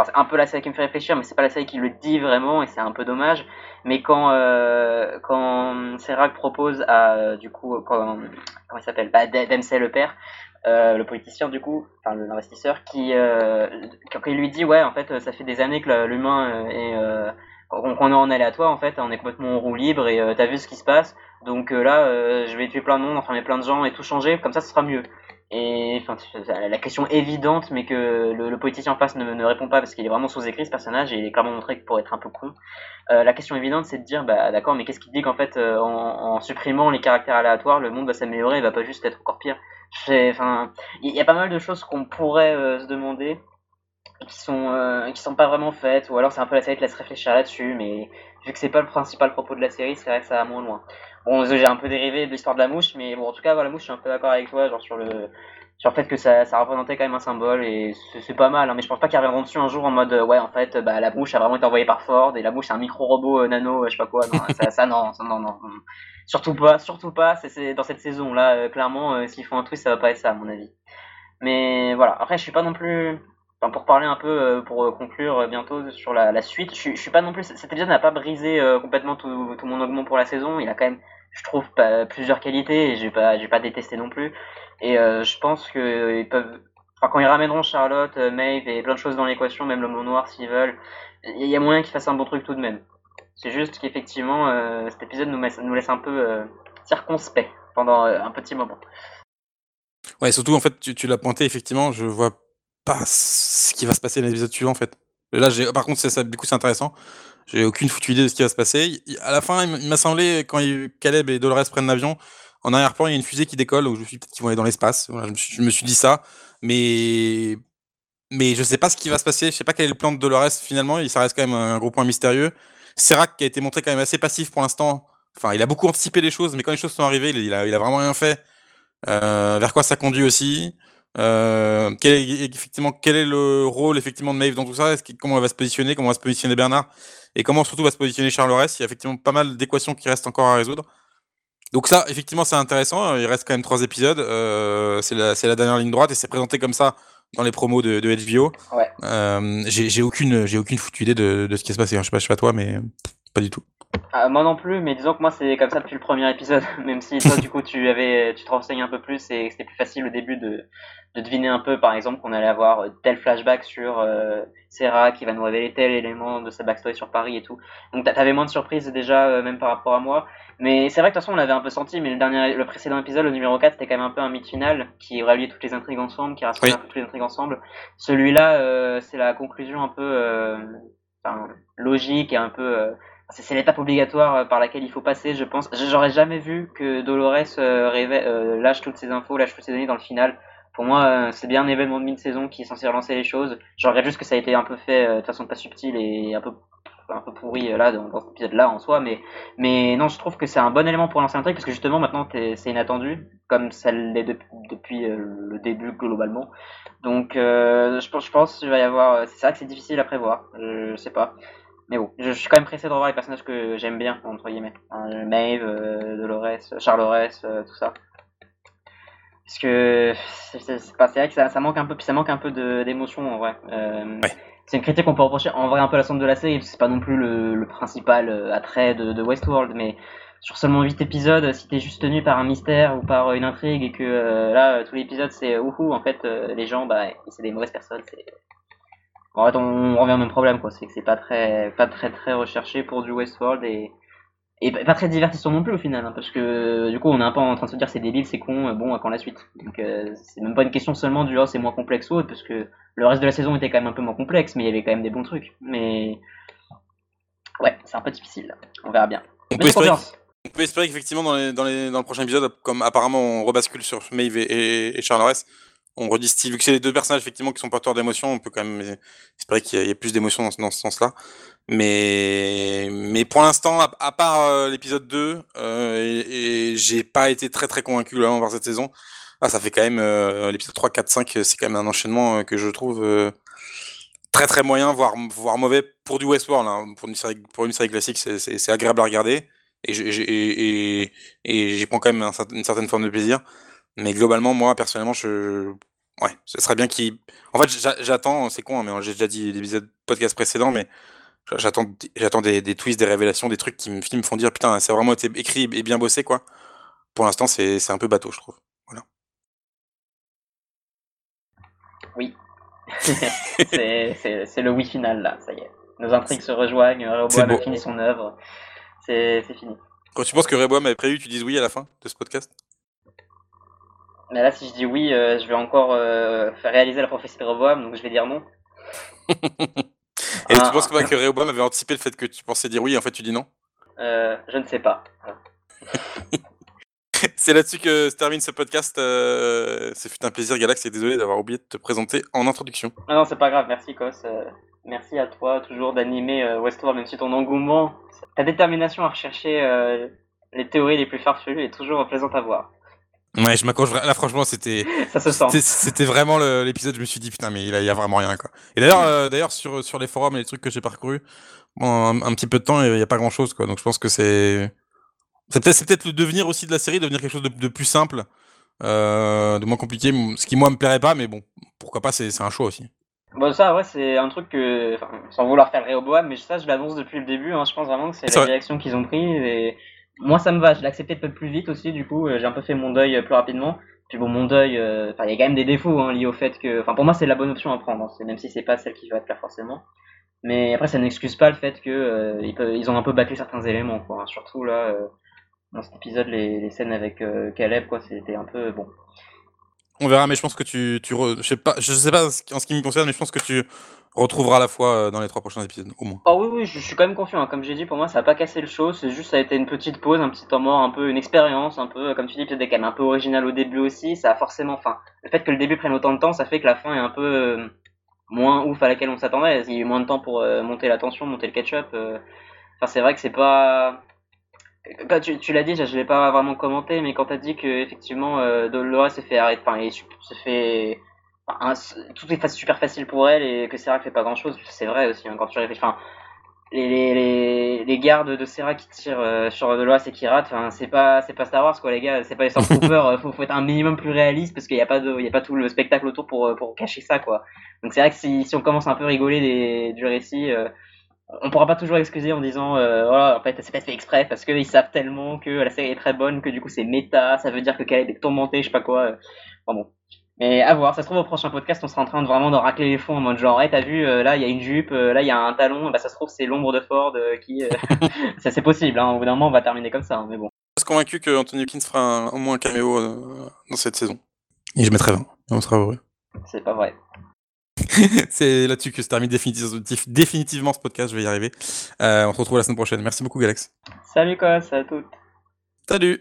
c'est un peu la série qui me fait réfléchir, mais c'est pas la série qui le dit vraiment, et c'est un peu dommage. Mais quand euh, quand Serac propose à euh, du coup comment il s'appelle bah, le père, euh, le politicien du coup, enfin l'investisseur, qui euh, quand il lui dit ouais en fait ça fait des années que l'humain est qu'on est en aléatoire en fait, on est complètement en roue libre et t'as vu ce qui se passe, donc là je vais tuer plein de monde, enfermer plein de gens et tout changer, comme ça ce sera mieux. Et la question évidente, mais que le, politicien en face ne, répond pas parce qu'il est vraiment sous-écrit ce personnage et il est clairement montré pour être un peu con. Euh, la question évidente, c'est de dire, bah d'accord, mais qu'est-ce qui dit qu'en fait, euh, en, supprimant les caractères aléatoires, le monde va s'améliorer, il va pas juste être encore pire? Il y, a pas mal de choses qu'on pourrait euh, se demander qui sont qui sont pas vraiment faites, ou alors c'est un peu la série qui laisse réfléchir là-dessus, mais vu que c'est pas le principal propos de la série, c'est vrai que ça va moins loin. Bon, j'ai un peu dérivé de l'histoire de la mouche, mais bon, en tout cas, voilà, la mouche, je suis un peu d'accord avec toi, genre sur le, sur le fait que ça, ça représentait quand même un symbole, et c'est pas mal, hein, mais je pense pas qu'ils reviendront dessus un jour en mode, euh, ouais, en fait, bah, la mouche a vraiment été envoyée par Ford, et la mouche, c'est un micro-robot euh, nano, euh, je sais pas quoi, non, ça, ça, non, non, non, surtout pas, surtout pas, c'est dans cette saison-là, clairement, s'ils font un truc, ça va pas être ça, à mon avis. Mais voilà, après, je suis pas non plus, Pour parler un peu, pour conclure bientôt sur la, suite, je, suis pas non plus. Cet épisode n'a pas brisé complètement tout, mon augment pour la saison. Il a quand même je trouve plusieurs qualités et j'ai pas j'ai pas détesté non plus et euh, je pense que ils peuvent quand ils ramèneront Charlotte euh, Maeve et plein de choses dans l'équation même le mot noir s'ils veulent il y a moyen qu'ils fassent un bon truc tout de même c'est juste qu'effectivement euh, cet épisode nous, laisse un peu circonspect pendant un petit moment ouais surtout en fait tu l'as pointé effectivement je vois pas ce qui va se passer dans l'épisode suivant en fait là j'ai par contre c'est du coup c'est intéressant j'ai aucune foutue idée de ce qui va se passer. À la fin, il m'a semblé, quand Caleb et Dolores prennent l'avion, en arrière-plan, il y a une fusée qui décolle, donc je me suis dit peut-être qu'ils vont aller dans l'espace. je, me suis, dit ça, mais mais je sais pas ce qui va se passer. Je sais pas quel est le plan de Dolores finalement. Il ça reste quand même un gros point mystérieux. Serac qui a été montré quand même assez passif pour l'instant. Enfin, il a beaucoup anticipé les choses, mais quand les choses sont arrivées, il a, il a vraiment rien fait. Euh, vers quoi ça conduit aussi euh, quel est, effectivement, quel est le rôle effectivement de Maeve dans tout ça? Comment elle va se positionner? Comment va se positionner Bernard? Et comment surtout va se positionner Charles Il y a effectivement pas mal d'équations qui restent encore à résoudre. Donc ça, effectivement, c'est intéressant. Il reste quand même trois épisodes. Euh, c'est la, la, dernière ligne droite et c'est présenté comme ça dans les promos de, de HBO. Ouais. Euh, j'ai aucune, j'ai aucune foutue idée de, de, ce qui se passe. Je sais pas, je sais pas toi, mais pas du tout. Ah, moi non plus, mais disons que moi c'est comme ça depuis le premier épisode, [LAUGHS] même si toi du coup tu avais, tu te renseignes un peu plus et c'était plus facile au début de, de deviner un peu, par exemple, qu'on allait avoir tel flashback sur euh, Sarah qui va nous révéler tel élément de sa backstory sur Paris et tout. Donc t'avais moins de surprises déjà, euh, même par rapport à moi. Mais c'est vrai que de toute façon on l'avait un peu senti, mais le dernier, le précédent épisode, le numéro 4, c'était quand même un peu un mythe final qui reliait toutes les intrigues ensemble, qui rassemblait toutes les intrigues ensemble. Celui-là, euh, c'est la conclusion un peu euh, logique et un peu euh, c'est l'étape obligatoire euh, par laquelle il faut passer, je pense. J'aurais jamais vu que Dolores euh, lâche toutes ses infos, lâche toutes ses données dans le final. Pour moi, euh, c'est bien un événement de mi-saison qui est censé relancer les choses. Je regrette juste que ça a été un peu fait euh, de façon pas subtile et un peu pourri euh, là dans, dans cet épisode là en soi mais non je trouve que c'est un bon élément pour lancer un truc parce que justement maintenant c'est inattendu comme ça l'est depuis le début globalement donc je pense qu'il va y avoir c'est vrai que c'est difficile à prévoir je, sais pas mais bon je, suis quand même pressé de revoir les personnages que j'aime bien entre guillemets hein, Maeve Dolores Charles tout ça parce que c'est vrai que ça, ça, manque un peu, puis ça manque un peu d'émotion en vrai. Euh, C'est une critique qu'on peut reprocher en vrai un peu à la somme de la série, c'est pas non plus le, le principal euh, attrait de, de, Westworld, mais sur seulement 8 épisodes, si t'es juste tenu par un mystère ou par une intrigue et que euh, là, tout l'épisode c'est ouhou, en fait, euh, les gens, bah, c'est des mauvaises personnes, c'est. En fait, on, revient au même problème, quoi. C'est que c'est pas très, pas très, très recherché pour du Westworld et et pas très divertissant non plus au final, hein, parce que du coup on est un peu en train de se dire c'est débile, c'est con, euh, bon, à quand la suite? Donc euh, c'est même pas une question seulement du oh c'est moins complexe ou autre, parce que le reste de la saison était quand même un peu moins complexe, mais il y avait quand même des bons trucs. Mais ouais, c'est un peu difficile, on verra bien. On peut, espérer, on peut espérer qu'effectivement dans, les, dans, les, dans le prochain épisode, comme apparemment on rebascule sur Maeve et, et, Charles on redistille, vu que c'est les deux personnages effectivement qui sont porteurs d'émotions, on peut quand même espérer qu'il y, ait plus d'émotions dans, ce sens-là. Mais, mais pour l'instant, à, part euh, l'épisode 2, euh, et, j'ai pas été très très convaincu là par cette saison. Ah, ça fait quand même euh, l'épisode 3, 4, 5, c'est quand même un enchaînement que je trouve très très moyen, voire, voire mauvais pour du Westworld. Hein. Pour, une série, classique, c'est agréable à regarder. Et et, prends quand même une certaine forme de plaisir. Mais globalement, moi, personnellement, je. Ouais, ce serait bien qu'il. En fait, j'attends, c'est con, hein, mais j'ai déjà dit l'épisode podcast précédent, mais j'attends j'attends des, des, twists, des révélations, des trucs qui me, font dire putain, c'est vraiment été écrit et bien bossé, quoi. Pour l'instant, c'est un peu bateau, je trouve. Voilà. Oui, [LAUGHS] c'est le oui final là, ça y est. Nos intrigues se rejoignent, Rehoboam a fini son œuvre, c'est fini. Quand tu penses que Rehoboam avait prévu, tu dises oui à la fin de ce podcast? Mais là, si je dis oui, euh, je vais encore euh, faire réaliser la prophétie de Rehoboam, donc je vais dire non. [LAUGHS] Et tu ah. penses que, que Rehoboam avait anticipé le fait que tu pensais dire oui, et en fait tu dis non? Euh, Je ne sais pas. [LAUGHS] C'est là-dessus que se termine ce podcast. C'est fut un plaisir, Galax, et désolé d'avoir oublié de te présenter en introduction. Non, non, c'est pas grave, merci Kos. Merci à toi toujours d'animer Westworld, même si ton engouement, ta détermination à rechercher les théories les plus farfelues est toujours plaisante à voir. Ouais, je m'accroche. Là, franchement, c'était. [LAUGHS] Ça se sent. C'était vraiment l'épisode. Je me suis dit putain, mais il y a vraiment rien quoi. Et d'ailleurs, d'ailleurs sur sur les forums et les trucs que j'ai parcourus, bon, un, petit peu de temps, il y a pas grand chose quoi. Donc je pense que c'est c'est peut-être peut le devenir aussi de la série, devenir quelque chose de, plus simple, euh, de moins compliqué, ce qui moi me plairait pas, mais bon, pourquoi pas, c'est un choix aussi. Bon, ça, ouais, c'est un truc que, sans vouloir faire Réoboam, mais ça, je l'annonce depuis le début. Hein, je pense vraiment que c'est la réaction qu'ils ont pris. Et moi, ça me va. Je l'ai accepté peut-être plus vite aussi. Du coup, euh, j'ai un peu fait mon deuil euh, plus rapidement. Puis bon, mon deuil, enfin, il y a quand même des défauts hein, liés au fait que, enfin, pour moi, c'est la bonne option à prendre. Hein, même si c'est pas celle qui va te plaire forcément. Mais après, ça n'excuse pas le fait que ont un peu bâclé certains éléments, quoi. Surtout là dans cet épisode, les, scènes avec euh, Caleb, quoi, c'était un peu bon. On verra, mais je pense que tu, sais pas, je sais pas en ce qui me concerne, mais je pense que tu retrouveras la fois euh, dans les trois prochains épisodes, au moins. Oh oui, oui, je, suis quand même confiant. Hein. Comme j'ai dit, pour moi, ça a pas cassé le show. C'est juste, ça a été une petite pause, un petit temps mort, un peu une expérience, un peu, comme tu dis, peut-être quand même un peu original au début aussi. Ça a forcément, enfin, le fait que le début prenne autant de temps, ça fait que la fin est un peu euh, moins ouf à laquelle on s'attendait. Il y a eu moins de temps pour monter la tension, monter le ketchup. Enfin, c'est vrai que c'est pas bah, tu, l'as dit, je ne l'ai pas vraiment commenté, mais quand tu as dit que effectivement euh, Dolores s'est fait arrêter, enfin, se fait, tout est super facile pour elle et que Serra fait pas grand chose, c'est vrai aussi. Hein, quand tu réfléchis, enfin, les, les, les, gardes de Serra qui tirent euh, sur Dolores et qui ratent, enfin, c'est pas c'est pas Star Wars quoi les gars, c'est pas les Stormtroopers, [LAUGHS] euh, faut, faut être un minimum plus réaliste parce qu'il n'y a pas de, il y a pas tout le spectacle autour pour pour cacher ça quoi. Donc c'est vrai que si, si on commence un peu à rigoler des, du récit euh, on pourra pas toujours excuser en disant euh, voilà en fait c'est pas fait exprès parce qu'ils savent tellement que la série est très bonne que du coup c'est méta ça veut dire que Caleb est tourmenté je sais pas quoi enfin bon mais à voir ça se trouve au prochain podcast on sera en train de vraiment de racler les fonds en mode genre hey, t'as vu euh, là il y a une jupe euh, là il y a un talon bah ça se trouve c'est l'ombre de Ford qui [LAUGHS] ça c'est possible hein. au bout d'un moment on va terminer comme ça hein, mais bon je suis convaincu que Anthony Hopkins fera au moins un caméo dans cette saison et je mettrai 20 on sera heureux c'est pas vrai [LAUGHS] c'est là-dessus que se termine définitivement ce podcast, je vais y arriver. Euh, on se retrouve la semaine prochaine. Merci beaucoup, Galax. Salut, quoi, à toutes. Salut.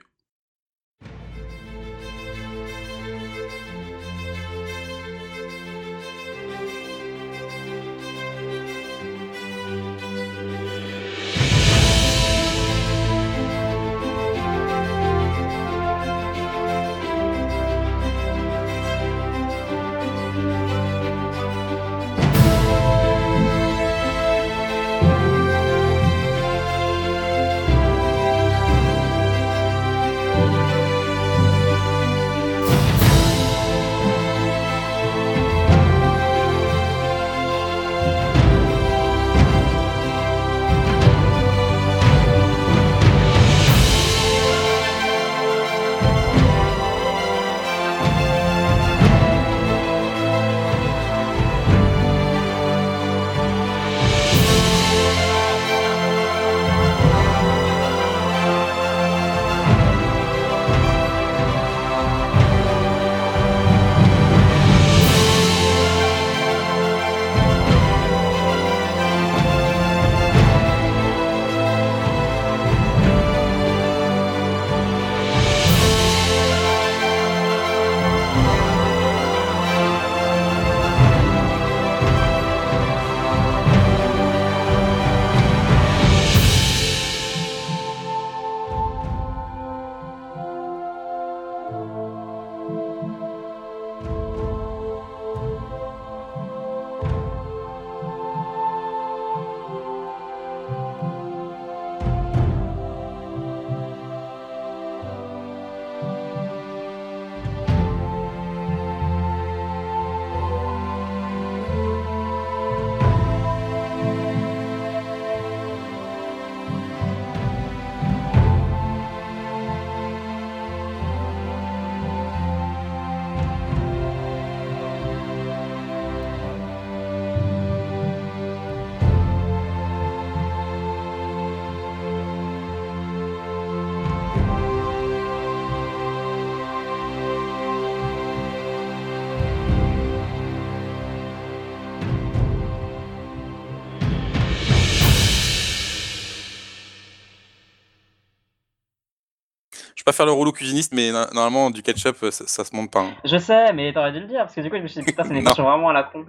Pas faire le rouleau cuisiniste, mais normalement, du ketchup, ça, ça se monte pas. Hein. Je sais, mais t'aurais dû le dire, parce que du coup, je me suis dit, putain, c'est une [LAUGHS] question vraiment à la con.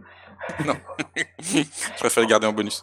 non. [LAUGHS] je préfère le garder en bonus.